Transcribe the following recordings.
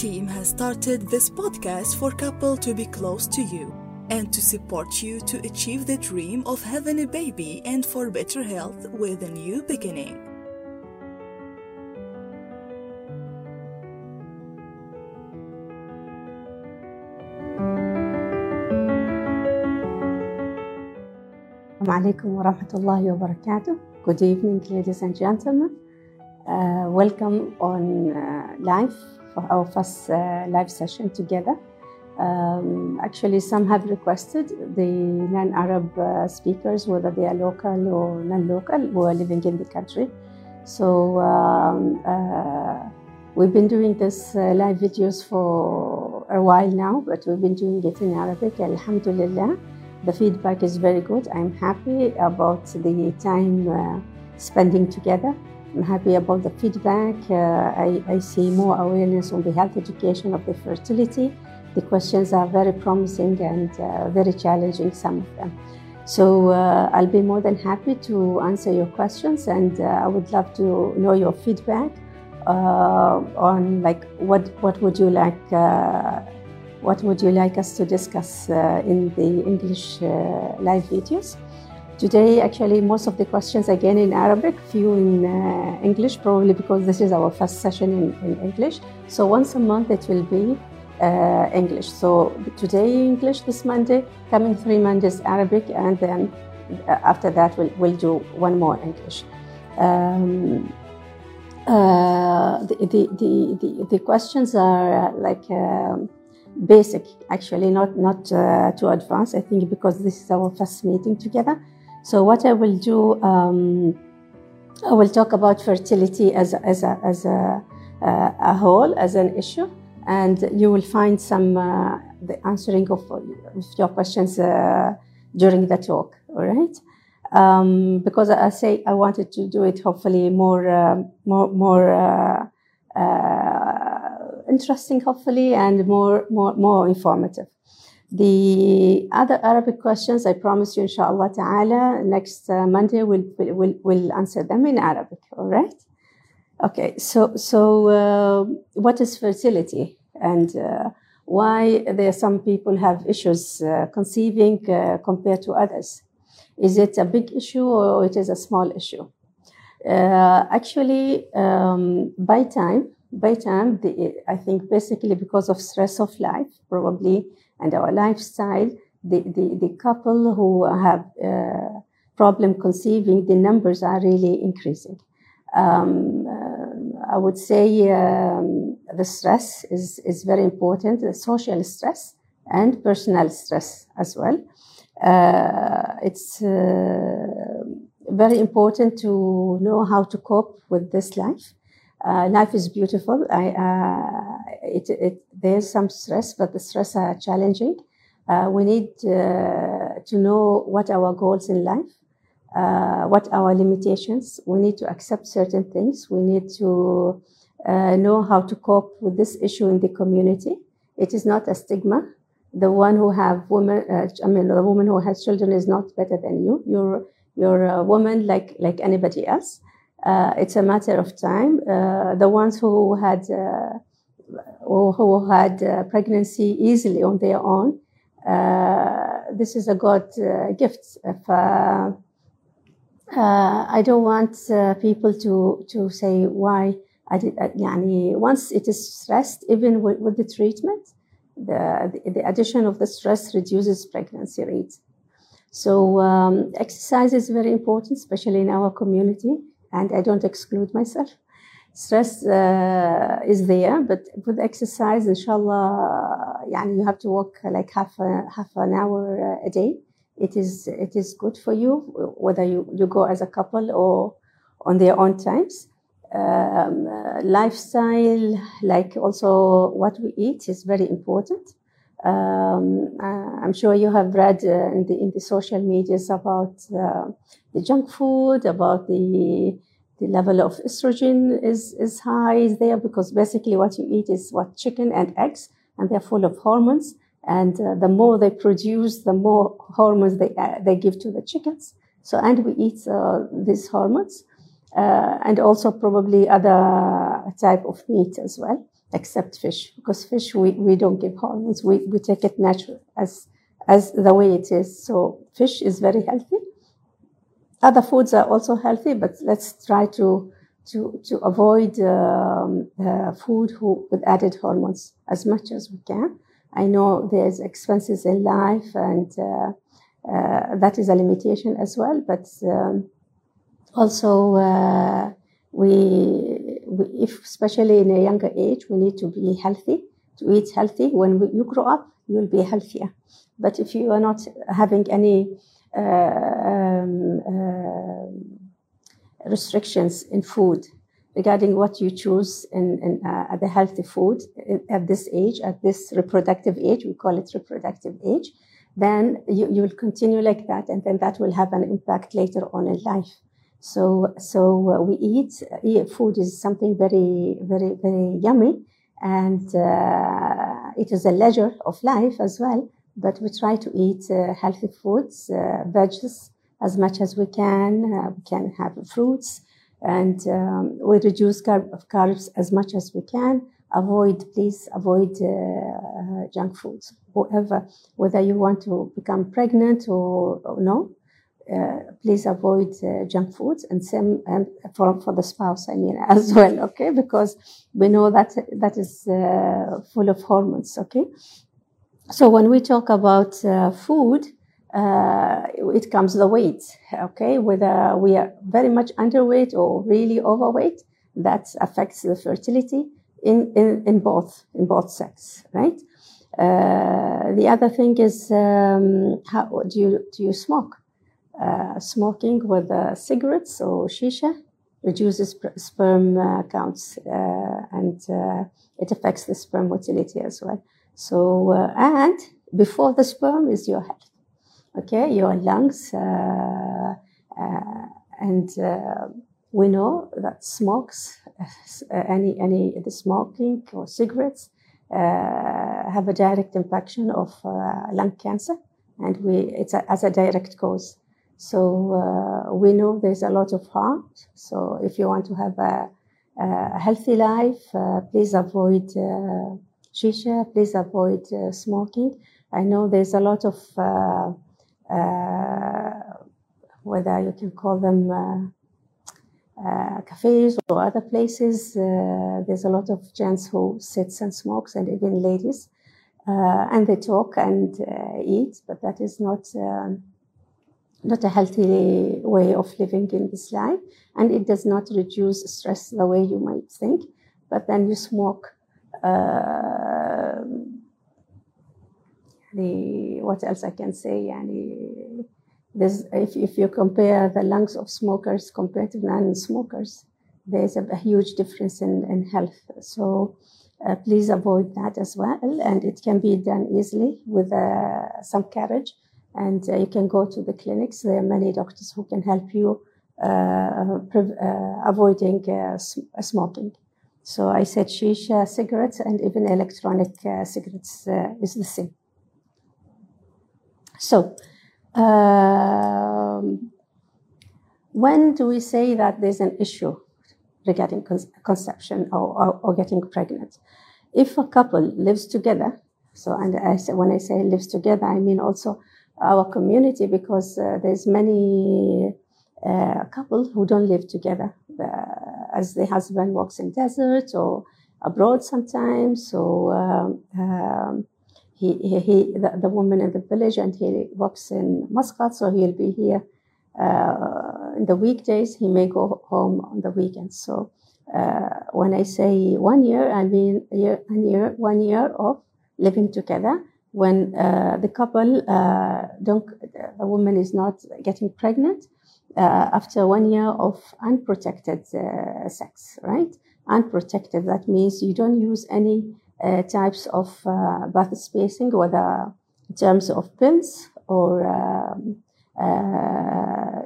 team has started this podcast for couple to be close to you and to support you to achieve the dream of having a baby and for better health with a new beginning. Good evening, ladies and gentlemen. Uh, welcome on uh, live for our first uh, live session together. Um, actually, some have requested the non Arab uh, speakers, whether they are local or non local, who are living in the country. So, um, uh, we've been doing this uh, live videos for a while now, but we've been doing it in Arabic, Alhamdulillah. The feedback is very good. I'm happy about the time uh, spending together. I'm happy about the feedback. Uh, I, I, see more awareness on the health education of the fertility. The questions are very promising and uh, very challenging, some of them. So uh, I'll be more than happy to answer your questions and uh, I would love to know your feedback uh, on like what, what would you like what would you like us to discuss uh, in the English uh, live videos? Today, actually, most of the questions again in Arabic, few in uh, English, probably because this is our first session in, in English. So once a month it will be uh, English. So today English, this Monday, coming three Mondays Arabic, and then uh, after that we'll, we'll do one more English. Um, uh, the, the, the, the, the questions are like um, basic actually not not uh, too advanced i think because this is our first meeting together so what i will do um, i will talk about fertility as a, as a, as a, uh, a whole as an issue and you will find some uh, the answering of, of your questions uh, during the talk all right um, because i say i wanted to do it hopefully more uh, more more uh, interesting, hopefully, and more, more, more informative. The other Arabic questions, I promise you, inshallah ta'ala, next uh, Monday we'll, we'll, we'll answer them in Arabic, all right? Okay, so, so uh, what is fertility and uh, why there are some people have issues uh, conceiving uh, compared to others? Is it a big issue or it is a small issue? Uh, actually, um, by time, by time, the, I think basically because of stress of life, probably, and our lifestyle, the, the, the couple who have uh, problem conceiving, the numbers are really increasing. Um, uh, I would say um, the stress is, is very important, the social stress and personal stress as well. Uh, it's uh, very important to know how to cope with this life uh, life is beautiful. I, uh, it, it, there's some stress, but the stress are challenging. Uh, we need uh, to know what our goals in life, uh, what our limitations. We need to accept certain things. We need to uh, know how to cope with this issue in the community. It is not a stigma. The one who have women, I mean, the woman who has children is not better than you. You're you're a woman like like anybody else. Uh, it's a matter of time. Uh, the ones who had uh, who had uh, pregnancy easily on their own, uh, this is a God uh, gift. If I don't want people to to say why I did. يعني once it is stressed, even with, with the treatment, the, the, the addition of the stress reduces pregnancy rates. So um, exercise is very important, especially in our community and I don't exclude myself. stress uh, is there but with exercise inshallah yani you have to walk uh, like half a, half an hour uh, a day. It is it is good for you whether you, you go as a couple or on their own times. Um, uh, lifestyle like also what we eat is very important. Um, I'm sure you have read uh, in the in the social medias about uh, the junk food, about the the level of estrogen is is high is there because basically what you eat is what chicken and eggs, and they're full of hormones. And uh, the more they produce, the more hormones they uh, they give to the chickens. So and we eat uh, these hormones, and also probably other type of meat as well except fish, because fish we, we don't give hormones. We, we take it natural as as the way it is. So fish is very healthy. Other foods are also healthy, but let's try to to to avoid um, uh, food who, with added hormones as much as we can. I know there's expenses in life, and uh, uh, that is a limitation as well. But um, also, uh, we, we, if especially in a younger age, we need to be healthy, to eat healthy. When we, you grow up, you'll be healthier. But if you are not having any restrictions in food regarding what you choose in, in uh, the healthy food at this age, at this reproductive age, we call it reproductive age, then you, you will continue like that, and then that will have an impact later on in life. So, so uh, we eat, food is something very, very, very yummy, and uh, it is a leisure of life as well. But we try to eat uh, healthy foods, uh, veggies as much as we can. Uh, we can have fruits, and um, we reduce carb- carbs as much as we can. Avoid, please avoid uh, junk foods. Whoever, whether you want to become pregnant or, or no, uh, please avoid uh, junk foods and same and for, for the spouse i mean as well okay because we know that that is full of hormones okay so when we talk about uh, food uh, it comes the weight okay? Whether we are very much underweight or really overweight that affects the fertility in, in, in both in both sex right? The other thing is um, how do you do you smoke? Uh, smoking with uh, cigarettes or shisha reduces sperm uh, counts uh, and uh, it affects the sperm motility as well. So, uh, and before the sperm is your health, okay, your lungs, and we know that smokes, any any the smoking or cigarettes have a direct impact of lung cancer, and we it's a, as a direct cause. So uh, we know there's a lot of harm. So if you want to have a, a healthy life, uh, please avoid uh, shisha. Please avoid uh, smoking. I know there's a lot of uh, uh, whether you can call them cafes or other places. there's a lot of gents who sits and smokes, and even ladies, and they talk and eat, but that is not. Um, not a healthy way of living in this life and it does not reduce stress the way you might think but then you smoke uh, the what else i can say yani there's, if, if you compare the lungs of smokers compared to non-smokers there's a, a huge difference in, in health so uh, please avoid that as well and it can be done easily with uh, some courage and uh, you can go to the clinics. There are many doctors who can help you uh, uh, avoiding smoking. So I said shisha, cigarettes, and even electronic cigarettes is the same. So, um, when do we say that there's an issue regarding con- conception or, or, or, getting pregnant? If a couple lives together, so and I say, when I say lives together, I mean also our community because uh, there's many uh, couple who don't live together uh, as the husband works in desert or abroad sometimes so um, um, he, he, he the, the, woman in the village and he works in Muscat so he'll be here uh, in the weekdays. He may go home on the weekends. So uh, when I say one year I mean a year, a year one year of living together. When uh, the couple uh, don't, the woman is not getting pregnant uh, after one year of unprotected uh, sex, right? Unprotected, that means you don't use any uh, types of uh, birth spacing, whether in terms of pills or um,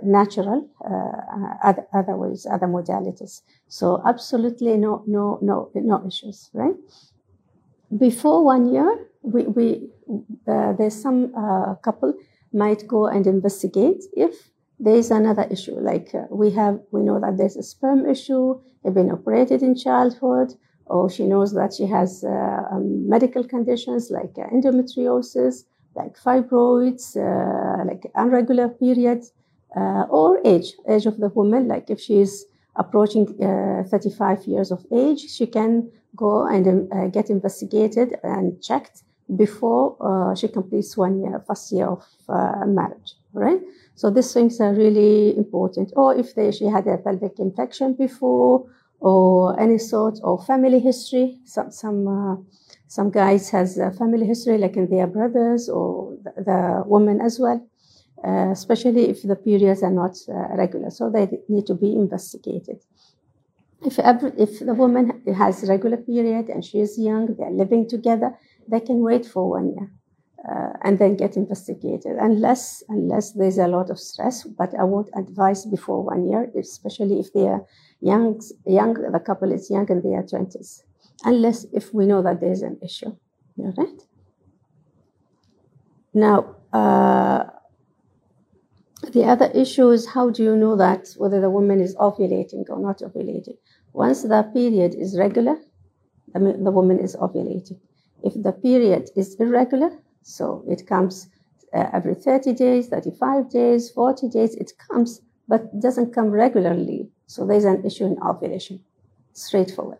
natural, other, other ways, other modalities. So absolutely no, no, no, no issues, right? Before one year, we, we uh, there's some uh, couple might go and investigate if there is another issue like uh, we have we know that there's a sperm issue they've been operated in childhood or she knows that she has uh, um, medical conditions like uh, endometriosis, like fibroids, uh, like irregular periods, uh, or age, age of the woman. Like if she is approaching uh, 35 years of age, she can go and uh, get investigated and checked before she completes one year, first year of marriage, right? So these things are really important. Or if they, she had a pelvic infection before, or any sort of family history. Some some uh, some guys has a family history, like in their brothers or the, the woman as well. Uh, especially if the periods are not uh, regular, so they need to be investigated. If if the woman has regular period and she is young, they are living together, they can wait for one year. Uh, and then get investigated unless unless there's a lot of stress but i would advise before one year especially if they are young, young, the couple is young in their 20s, unless if we know that there's an issue. All right? Now, uh, the other issue is how do you know that whether the woman is ovulating or not ovulating? Once the period is regular, the, the woman is ovulating. If the period is irregular, so it comes uh, every 30 days, 35 days, 40 days, it comes, but doesn't come regularly. So there's an issue in ovulation. Straightforward.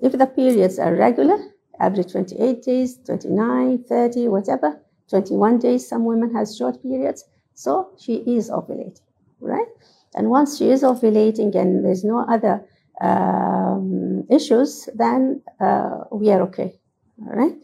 If the periods are regular, every 28 days, 29, 30, whatever, 21 days, some women has short periods, so she is ovulating, right? And once she is ovulating and there's no other um, issues, then uh, we are okay, all right?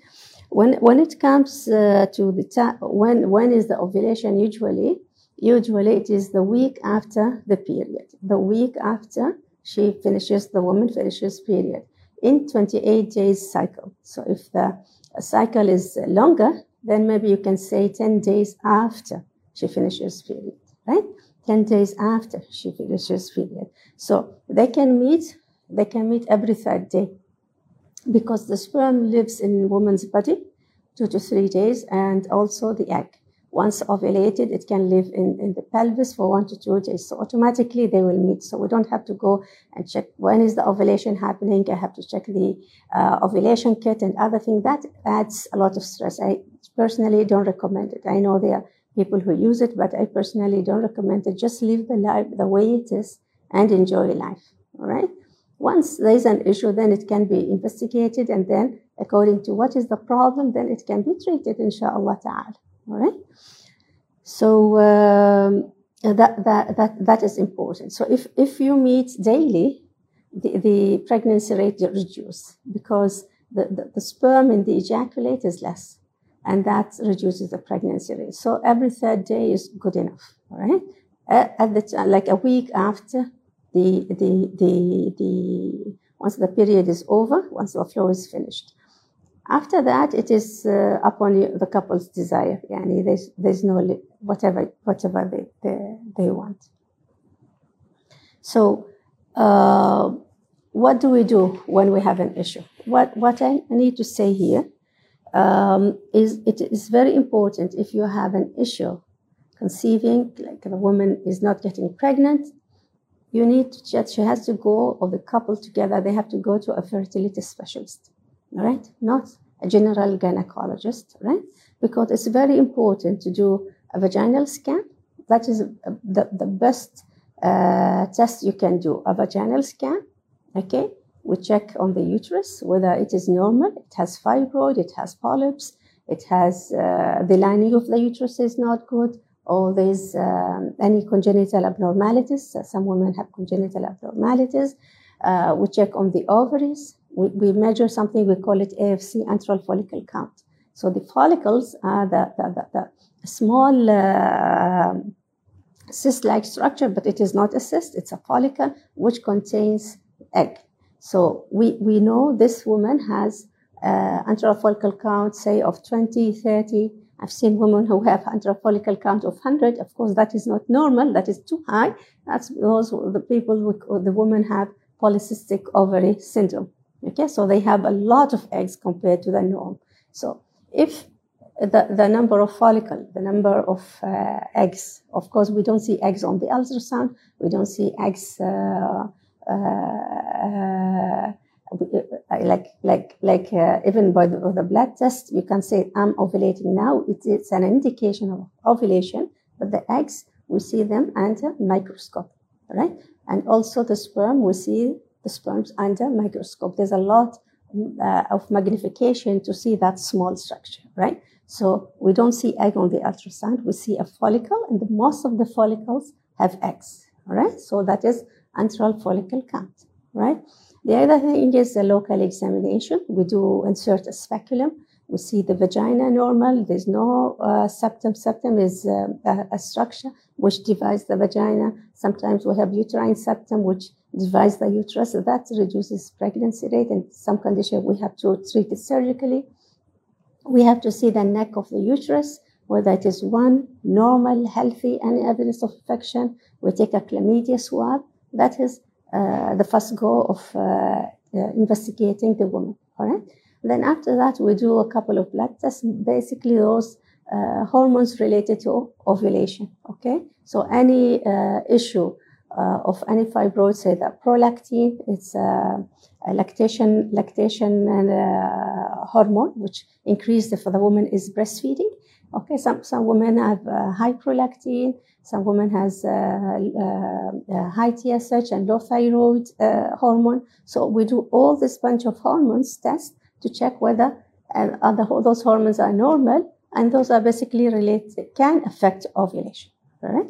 When, when it comes uh, to the time, when, when is the ovulation usually? Usually it is the week after the period, the week after she finishes, the woman finishes period in 28 days cycle. So if the cycle is longer, then maybe you can say 10 days after she finishes period, right? 10 days after she finishes period. So they can meet, they can meet every third day because the sperm lives in woman's body two to three days and also the egg. Once ovulated, it can live in, in the pelvis for one to two days. So automatically they will meet. So we don't have to go and check when is the ovulation happening. I have to check the uh, ovulation kit and other things. That adds a lot of stress. I personally don't recommend it. I know there are people who use it, but I personally don't recommend it. Just live the life the way it is and enjoy life. All right. Once there is an issue, then it can be investigated, and then according to what is the problem, then it can be treated, inshallah ta'ala. All right. So um, that, that, that, that is important. So if, if you meet daily, the, the pregnancy rate reduces because the, the, the sperm in the ejaculate is less and that reduces the pregnancy rate. So every third day is good enough, all right? At, the like a week after the, the, the, the, once the period is over, once the flow is finished. After that, it is uh, upon the couple's desire. Yani there's, there's no whatever whatever they, they, they want. So, uh, what do we do when we have an issue? What what I need to say here um, is it is very important if you have an issue conceiving, like the woman is not getting pregnant, you need to she has to go or the couple together. They have to go to a fertility specialist right? Not a general gynecologist, right? Because it's very important to do a vaginal scan. That is the, the best uh, test you can do, a vaginal scan, okay? We check on the uterus whether it is normal, it has fibroid, it has polyps, it has uh, the lining of the uterus is not good, or there's um, any congenital abnormalities. Some women have congenital abnormalities. Uh, we check on the ovaries, we, we measure something, we call it AFC, antral follicle count. So the follicles are the, the, the, the small uh, cyst-like structure, but it is not a cyst, it's a follicle which contains egg. So we, we know this woman has uh, antral follicle count, say, of 20, 30. I've seen women who have antral follicle count of 100. Of course, that is not normal. That is too high. That's those the people, the women have polycystic ovary syndrome. Okay, so they have a lot of eggs compared to the norm. So if the, the number of follicle, the number of uh, eggs, of course, we don't see eggs on the ultrasound. We don't see eggs uh, uh, like like like uh, even by the, the, blood test, you can say I'm ovulating now. It, it's an indication of ovulation, but the eggs we see them under microscope, right? And also the sperm we see the sperms under microscope. There's a lot uh, of magnification to see that small structure, right? So we don't see egg on the ultrasound. We see a follicle, and the, most of the follicles have eggs, all right? So that is antral follicle count, right? The other thing is the local examination. We do insert a speculum. We see the vagina normal. There's no uh, septum. Septum is uh, a, structure which divides the vagina. Sometimes we have uterine septum, which divides the uterus. That reduces pregnancy rate. In some conditions, we have to treat it surgically. We have to see the neck of the uterus, whether it is one, normal, healthy, any evidence of infection. We take a chlamydia swab. That is the first goal of uh, uh, investigating the woman. All right. Then after that, we do a couple of blood tests, basically those uh, hormones related to ovulation. Okay, so any uh, issue uh, of any fibroid, say that prolactin, it's a lactation lactation and hormone which increases if the woman is breastfeeding. Okay, some some women have high prolactin, some women has uh, uh, high TSH and low thyroid uh, hormone. So we do all this bunch of hormones test to check whether other, those hormones are normal and those are basically related, can affect ovulation. Right?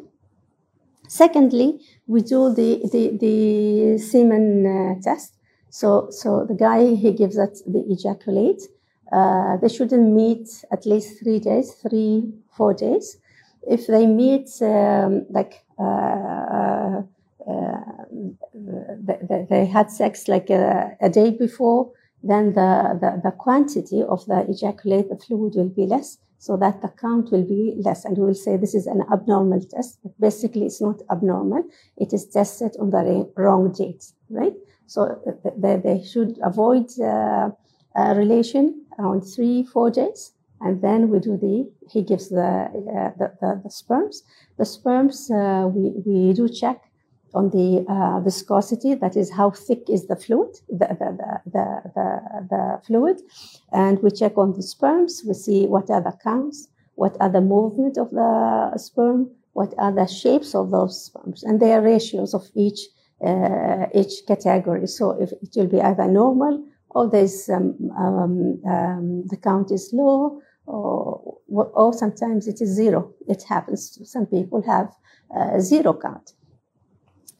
Secondly, we do the, the, the semen uh, test. So, so the guy, he gives us the ejaculate. Uh, they shouldn't meet at least three days, three, four days if they meet um, like uh, uh, uh they had sex like a, a, day before, then the, the, the quantity of the ejaculated fluid will be less, so that the count will be less. And we will say this is an abnormal test, but basically it's not abnormal. It is tested on the wrong date, right? So they, they should avoid uh, relation around three, four days. And then we do the he gives the uh, the, the, the, sperms. The sperms uh, we, we do check on the uh, viscosity that is how thick is the fluid the, the, the, the, the, fluid. And we check on the sperms. We see what are the counts what are the movement of the sperm what are the shapes of those sperms. And their ratios of each uh, each category. So if it will be either normal or there's um, um, um, the count is low or, or sometimes it is zero. It happens. Some people have uh, zero count.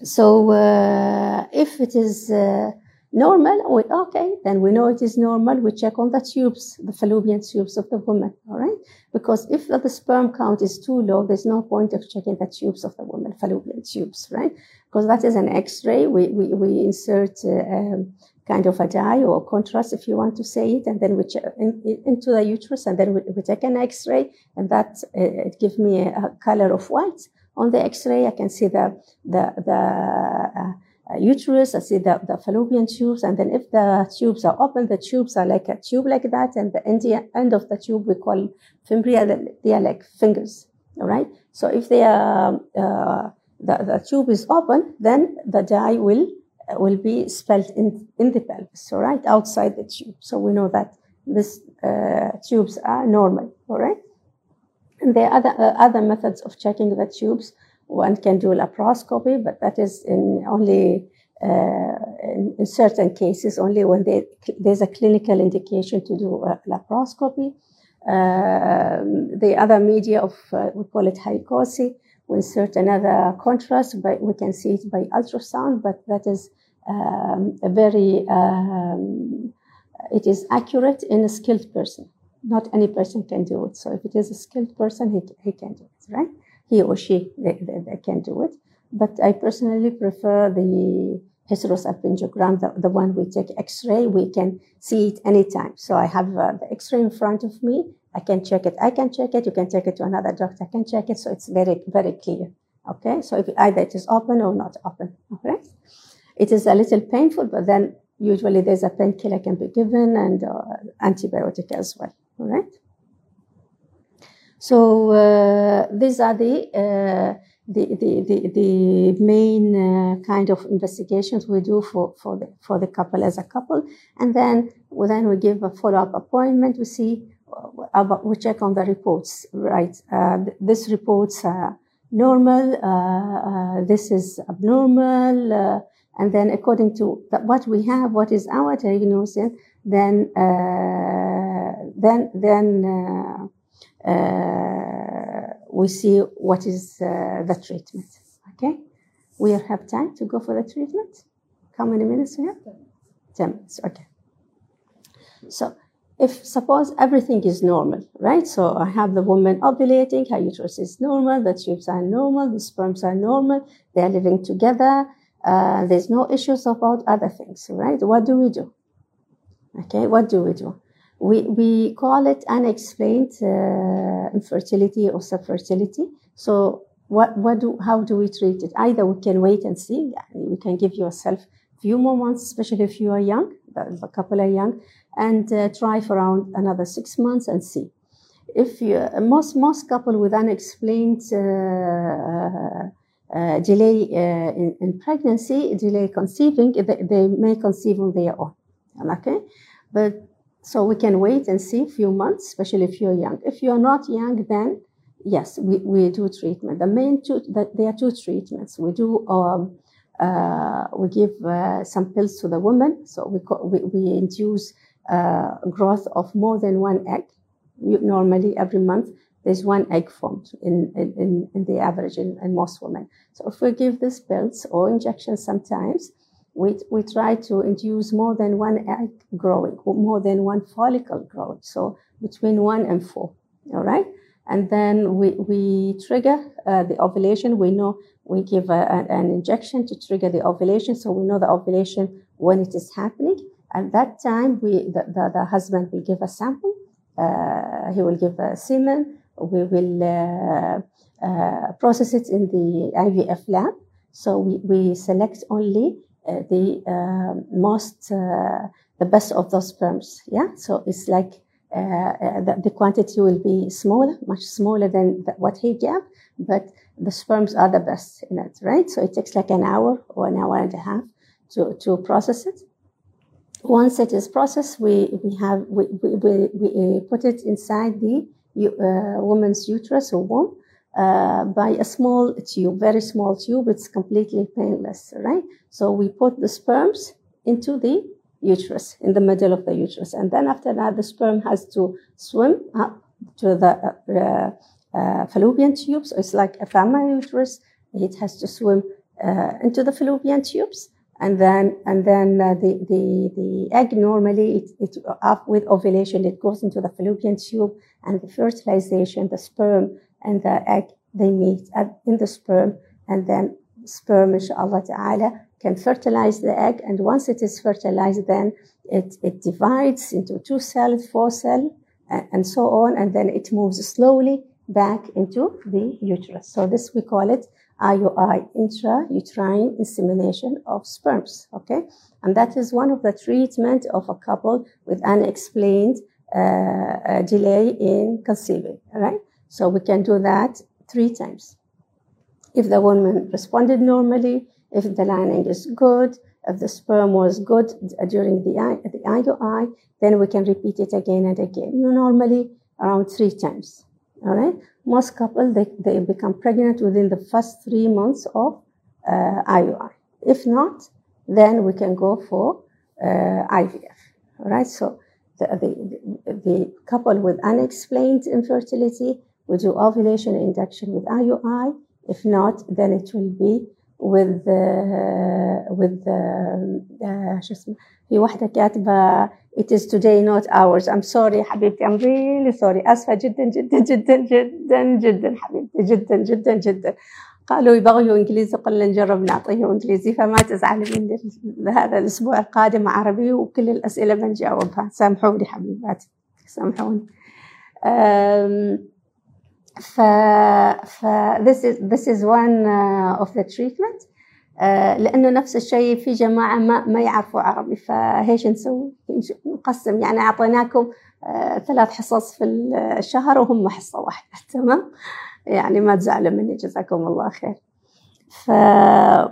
So uh, if it is uh, normal, we, okay, then we know it is normal. We check on the tubes, the fallopian tubes of the woman, all right? Because if the sperm count is too low, there's no point of checking the tubes of the woman, fallopian tubes, right? Because that is an X-ray. We, we, we insert uh, um, kind of a dye or contrast, if you want to say it, and then we check in, into the uterus, and then we, we take an X-ray, and that uh, it gives me a, a, color of white. On the X-ray, I can see the the the uh, uh, uterus, I see the, the fallopian tubes, and then if the tubes are open, the tubes are like a tube like that, and the end, end of the tube we call fimbria, they are like fingers. All right. So if they are uh, the, the tube is open, then the dye will will be spelled in, in the pelvis, so right outside the tube. So we know that these uh, tubes are normal, all right? And there are other, uh, other methods of checking the tubes. One can do laparoscopy, but that is in only uh, in, in, certain cases, only when they, there's a clinical indication to do laparoscopy. Um, the other media of, uh, we call it HyCoSy, we insert another contrast, but we can see it by ultrasound, but that is um, a very, um, it is accurate in a skilled person. Not any person can do it. So if it is a skilled person, he, he can do it, right? He or she, they, they, they can do it. But I personally prefer the hysterosalpingogram, the, the one we take x-ray, we can see it anytime. So I have uh, the x-ray in front of me. I can check it. I can check it. You can take it to another doctor. I can check it. So it's very, very clear. Okay. So if either it is open or not open. Okay. It is a little painful, but then usually there's a painkiller can be given and uh, antibiotic as well. All right. So uh, these are the, uh, the, the, the, the main uh, kind of investigations we do for, for, the, for the couple as a couple. And then, well, then we give a follow-up appointment. We see, uh, about, we check on the reports, right? Uh, th- this reports are normal, this is abnormal, and then according to the, what we have, what is our diagnosis, then, uh, then, then, uh, uh, we see what is uh, the treatment. Okay, we have time to go for the treatment. How many minutes we have? Ten minutes. Okay. So, if suppose everything is normal, right? So I have the woman ovulating, her uterus is normal, the tubes are normal, the sperms are normal, they are living together. Uh, there's no issues about other things, right? What do we do? Okay, what do we do? We, we call it unexplained uh, infertility or subfertility. So what, what do, how do we treat it? Either we can wait and see, we can give yourself a few more months, especially if you are young, the, the couple are young, and uh, try for around another six months and see. If you, most, most couple with unexplained uh, delay uh, in, in pregnancy, delay conceiving, they, they may conceive on their own. Okay, but so we can wait and see a few months, especially if you're young. If you're not young, then yes, we, we do treatment. The main two, the, there are two treatments. We do um, uh, we give uh, some pills to the woman, so we we, we induce uh, growth of more than one egg. You, normally, every month there's one egg formed in in, in the average in, in most women. So if we give these pills or injections, sometimes we, we try to induce more than one egg growing, or more than one follicle growing. So between one and four, all right? And then we, we trigger uh, the ovulation. We know we give a, an injection to trigger the ovulation. So we know the ovulation when it is happening. At that time, we, the, the, the husband will give a sample. Uh, he will give a semen. We will uh, uh process it in the IVF lab. So we, we select only uh, the uh, most uh, the best of those sperms. Yeah? So it's like the, the, quantity will be smaller much smaller than the, what he gave but the sperms are the best in it right? So it takes like an hour or an hour and a half to, to process it. Once it is processed we, we have we, we, we, we put it inside the uh, woman's uterus or womb uh, by a small tube, very small tube. It's completely painless, right? So we put the sperms into the uterus, in the middle of the uterus. And then after that, the sperm has to swim up to the uh, uh, fallopian tubes. It's like a family uterus. It has to swim uh, into the fallopian tubes. And then, and then uh, the, the, the egg normally, it, it, up with ovulation, it goes into the fallopian tube and the fertilization, the sperm and the egg, they meet at, in the sperm and then sperm, inshallah ta'ala, can fertilize the egg. And once it is fertilized, then it, it divides into two cells, four cells, and, and so on. And then it moves slowly back into the uterus. So this we call it IUI, intrauterine insemination of sperms. Okay, and that is one of the treatment of a couple with unexplained uh, delay in conceiving. Right, so we can do that three times. If the woman responded normally, if the lining is good, if the sperm was good during the, the IUI, then we can repeat it again and again. Normally around three times. All right. Most couples they, they become pregnant within the first three months of uh, IUI. If not, then we can go for uh, IVF. All right. So the, the, the couple with unexplained infertility we do ovulation induction with IUI. If not, then it will be with uh, with uh, شو اسمه في واحدة كاتبة it is today not ours. I'm sorry حبيبتي I'm really sorry. آسفة جدا جدا جدا جدا جدا حبيبتي. جدا جدا جدا. قالوا يبغوا إنجليزي قلنا نجرب نعطيهم إنجليزي. فما تزعلي مني هذا الأسبوع القادم عربي وكل الأسئلة بنجاوبها. سامحوني حبيباتي. سامحوني. ف, ف this is this is one uh, of the treatment. uh, لأنه نفس الشيء في جماعة ما ما يعرفوا عربي فايش نسوي؟ نقسم يعني اعطيناكم آه، ثلاث حصص في الشهر وهم حصة واحدة تمام يعني ما تزعلوا مني جزاكم الله خير ف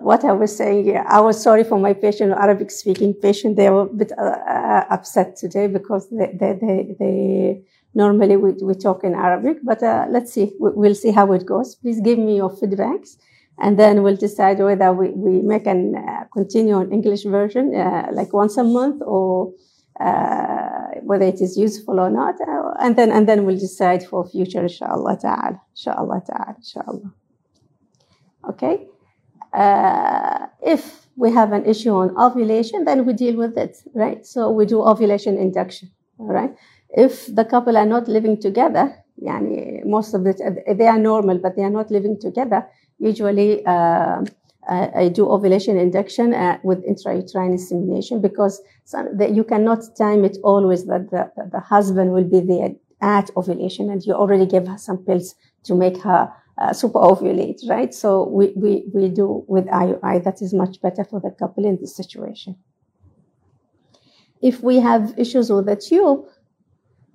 what I was saying I was sorry for my patient Arabic speaking patient they were a bit uh, upset today because they, they, they, they normally we, we talk in Arabic but uh, let's see we, we'll see how it goes please give me your feedbacks and then we'll decide whether we, we make an uh, continue on English version uh, like once a month or uh, whether it is useful or not. Uh, and then and then we'll decide for future inshallah ta'ala inshallah ta'ala inshallah. Okay? Uh, if we have an issue on ovulation then we deal with it right? So we do ovulation induction all right? If the couple are not living together yani most of it they are normal but they are not living together usually uh, I do ovulation induction uh, with intrauterine insemination because some, the, you cannot time it always that the, the husband will be there at ovulation and you already give her some pills to make her uh, super ovulate, right? So we, we, we do with IUI that is much better for the couple in this situation. If we have issues with the tube,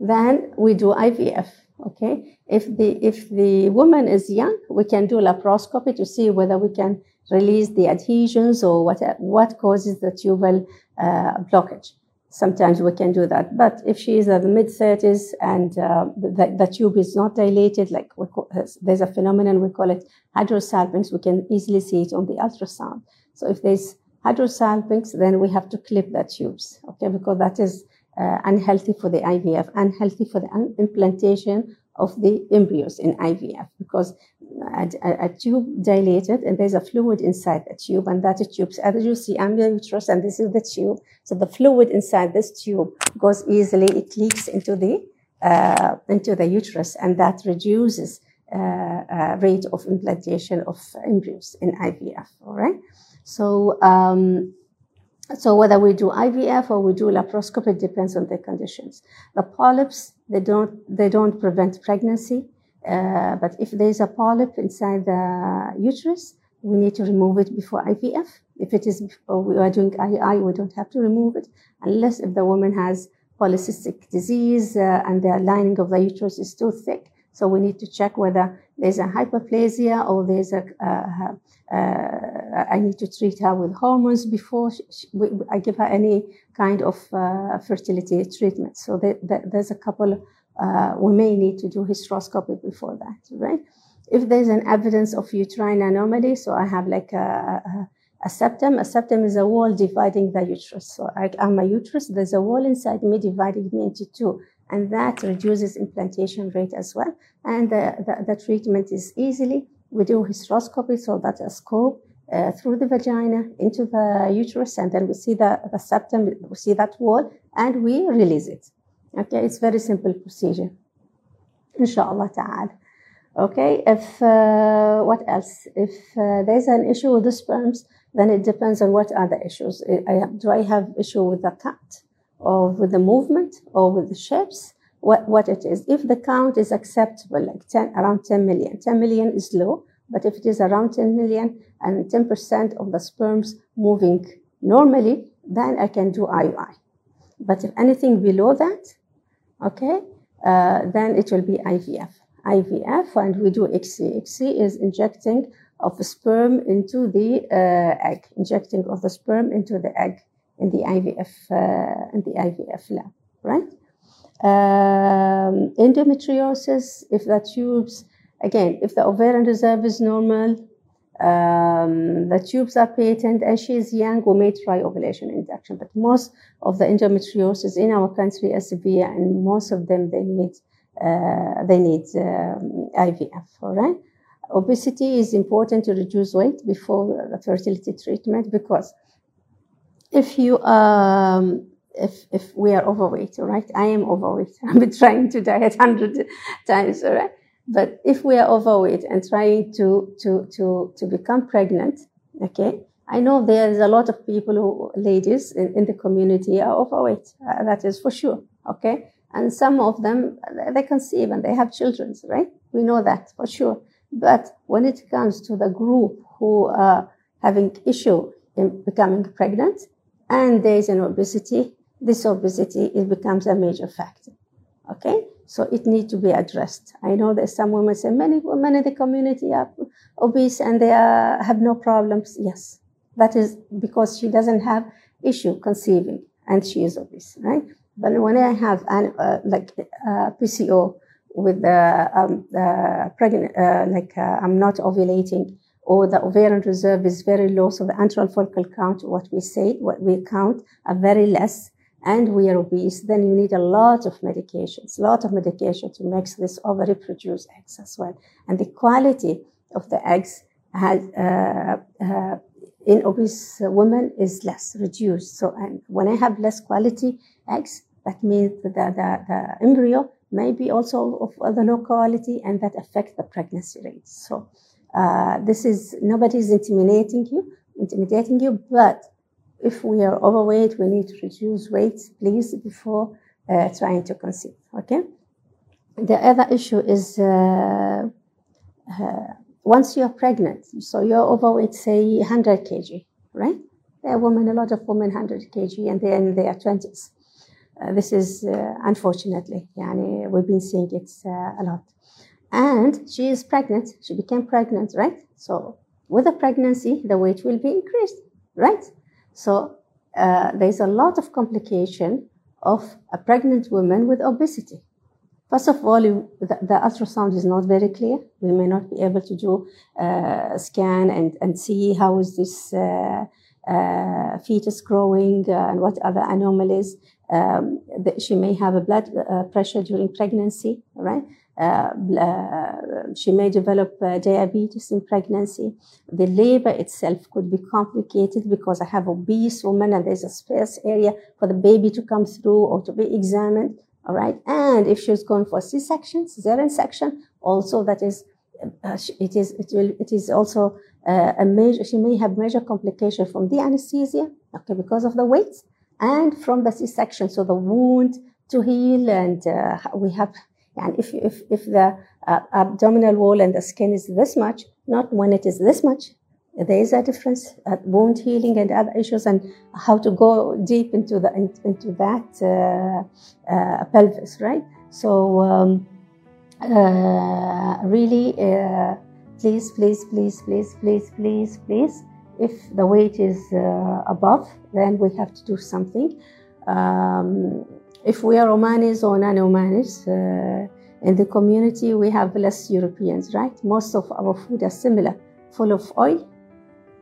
then we do IVF. Okay. If the if the woman is young, we can do laparoscopy to see whether we can release the adhesions or what what causes the tubal uh, blockage. Sometimes we can do that, but if she is in the mid 30s and uh, the, the tube is not dilated, like call, there's a phenomenon we call it hydrosalpinx, we can easily see it on the ultrasound. So if there's hydrosalpinx, then we have to clip the tubes, okay, because that is uh, unhealthy for the IVF, unhealthy for the implantation of the embryos in IVF because a, a, a, tube dilated and there's a fluid inside the tube and that tube, as you see, I'm the uterus and this is the tube. So the fluid inside this tube goes easily, it leaks into the, uh, into the uterus and that reduces uh, uh, rate of implantation of embryos in IVF, all right? So, um, so whether we do IVF or we do laparoscopy, it depends on the conditions. The polyps, they don't, they don't prevent pregnancy. Uh, but if there's a polyp inside the uterus, we need to remove it before IVF. If it is before we are doing IUI, we don't have to remove it unless if the woman has polycystic disease uh, and the lining of the uterus is too thick. So we need to check whether there's a hyperplasia or there's a. Uh, uh, I need to treat her with hormones before she, she, I give her any kind of uh, fertility treatment. So there, there, there's a couple uh, we may need to do hysteroscopy before that, right? If there's an evidence of uterine anomaly, so I have like a, a, a septum. A septum is a wall dividing the uterus. So I, am a uterus. There's a wall inside me dividing me into two, and that reduces implantation rate as well. And the, the, the treatment is easily. We do hysteroscopy, so that's a scope uh, through the vagina into the uterus, and then we see the, the septum, we see that wall, and we release it. Okay, it's very simple procedure. Inshallah ta'ala. Okay, if uh, what else? If uh, there's an issue with the sperms, then it depends on what are the issues. I, do I have issue with the count, or with the movement, or with the shapes? What what it is? If the count is acceptable, like 10, around 10 million, 10 million is low, but if it is around 10 million and 10% of the sperms moving normally, then I can do IUI. But if anything below that, okay, uh, then it will be IVF. IVF, and we do ICSI. ICSI is injecting of sperm into the uh, egg, injecting of the sperm into the egg in the IVF uh, in the IVF lab, right? Um, endometriosis, if the tubes, again, if the ovarian reserve is normal, um, the tubes are patent and she is young, we may try ovulation induction. But most of the endometriosis in our country are severe and most of them they need uh, they need um, IVF, all right? Obesity is important to reduce weight before the fertility treatment because if you um, if if we are overweight, all right? I am overweight. I've been trying to diet hundred times, all right? But if we are overweight and trying to, to, to, to become pregnant, okay, I know there's a lot of people who, ladies in, in the community are overweight. Uh, that is for sure. Okay. And some of them, they conceive and they have children, right? We know that for sure. But when it comes to the group who are having issue in becoming pregnant and there is an obesity, this obesity, it becomes a major factor. Okay, so it needs to be addressed. I know that some women say many women in the community are obese and they are, have no problems. Yes, that is because she doesn't have issue conceiving and she is obese, right? But when I have an, uh, like uh, PCO with the, um, the pregnant, uh, like uh, I'm not ovulating, or the ovarian reserve is very low, so the antral follicle count, what we say, what we count, are very less, and we are obese, then you need a lot of medications, a lot of medication to make this ovary produce eggs as well. And the quality of the eggs has, uh, uh, in obese women is less, reduced. So, and when I have less quality eggs, that means the, the, the embryo may be also of the low quality and that affects the pregnancy rate. So, uh, this is nobody is intimidating you, intimidating you, but if we are overweight, we need to reduce weight, please, before uh, trying to conceive. Okay. The other issue is uh, uh once you are pregnant, so you're overweight, say 100 kg, right? There are women, a lot of women, 100 kg, and they're in their 20s. Uh, this is uh, unfortunately, yani, we've been seeing it a lot and she is pregnant. She became pregnant, right? So with a pregnancy, the weight will be increased, right? So uh, there's a lot of complication of a pregnant woman with obesity. First of all, the, the, ultrasound is not very clear. We may not be able to do uh, a scan and, and see how is this uh, uh fetus growing uh, and what other anomalies. Um, she may have a blood uh, pressure during pregnancy, right? Uh, uh, she may develop uh, diabetes in pregnancy. The labor itself could be complicated because I have obese woman and there's a space area for the baby to come through or to be examined. All right. And if she's going for C-section, cesarean section, also that is, uh, it is, it will, it is also uh, a major, she may have major complication from the anesthesia, okay, because of the weight and from the C-section. So the wound to heal and uh, we have and if, if, if the uh, abdominal wall and the skin is this much, not when it is this much, there is a difference at wound healing and other issues and how to go deep into the into that uh, uh, pelvis, right? So um, uh, really, uh, please, please, please, please, please, please, please. If the weight is uh, above, then we have to do something. Um, if we are Omanis or non-Omanis, uh, in the community we have less Europeans, right? Most of our food are similar, full of oil,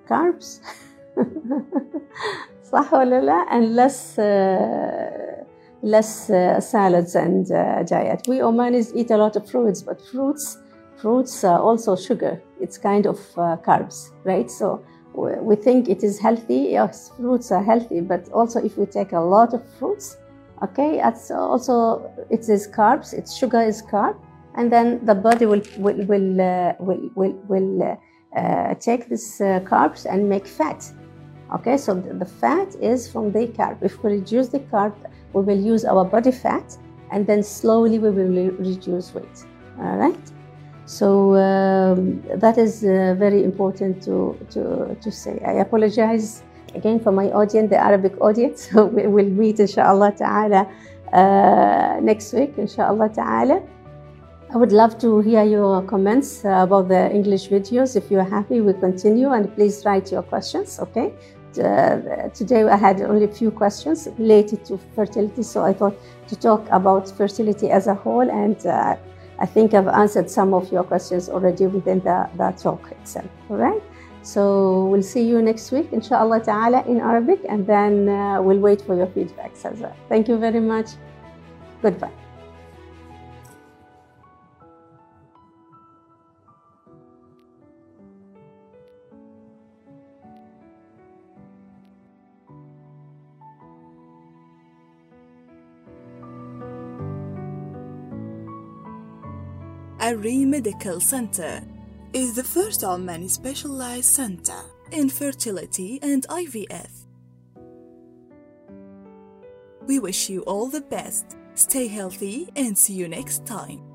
carbs, صح ولا لا? And less, uh, less uh, salads and uh, diet. We Omanis eat a lot of fruits, but fruits, fruits are also sugar. It's kind of uh, carbs, right? So we think it is healthy. Yes, fruits are healthy, but also if we take a lot of fruits, okay it's also it is is carbs it's sugar is carb and then the body will will will uh, will will, will uh, uh, take this uh, carbs and make fat. Okay so the fat is from the carb. If we reduce the carb we will use our body fat and then slowly we will reduce weight. All right? So um, that is uh, very important to, to, to say. I apologize again for my audience, the Arabic audience. We will meet inshallah ta'ala uh, next week, inshallah ta'ala. I would love to hear your comments uh, about the English videos. If you're happy, we continue and please write your questions, okay? Uh, today I had only a few questions related to fertility, so I thought to talk about fertility as a whole, and uh, I think I've answered some of your questions already within the, the talk itself, all right? So we'll see you next week, inshallah ta'ala, in Arabic, and then uh, we'll wait for your feedback, Saza. Thank you very much. Goodbye. Al Reem Medical Center is the first Omani specialized center in fertility and IVF. We wish you all the best, stay healthy, and see you next time.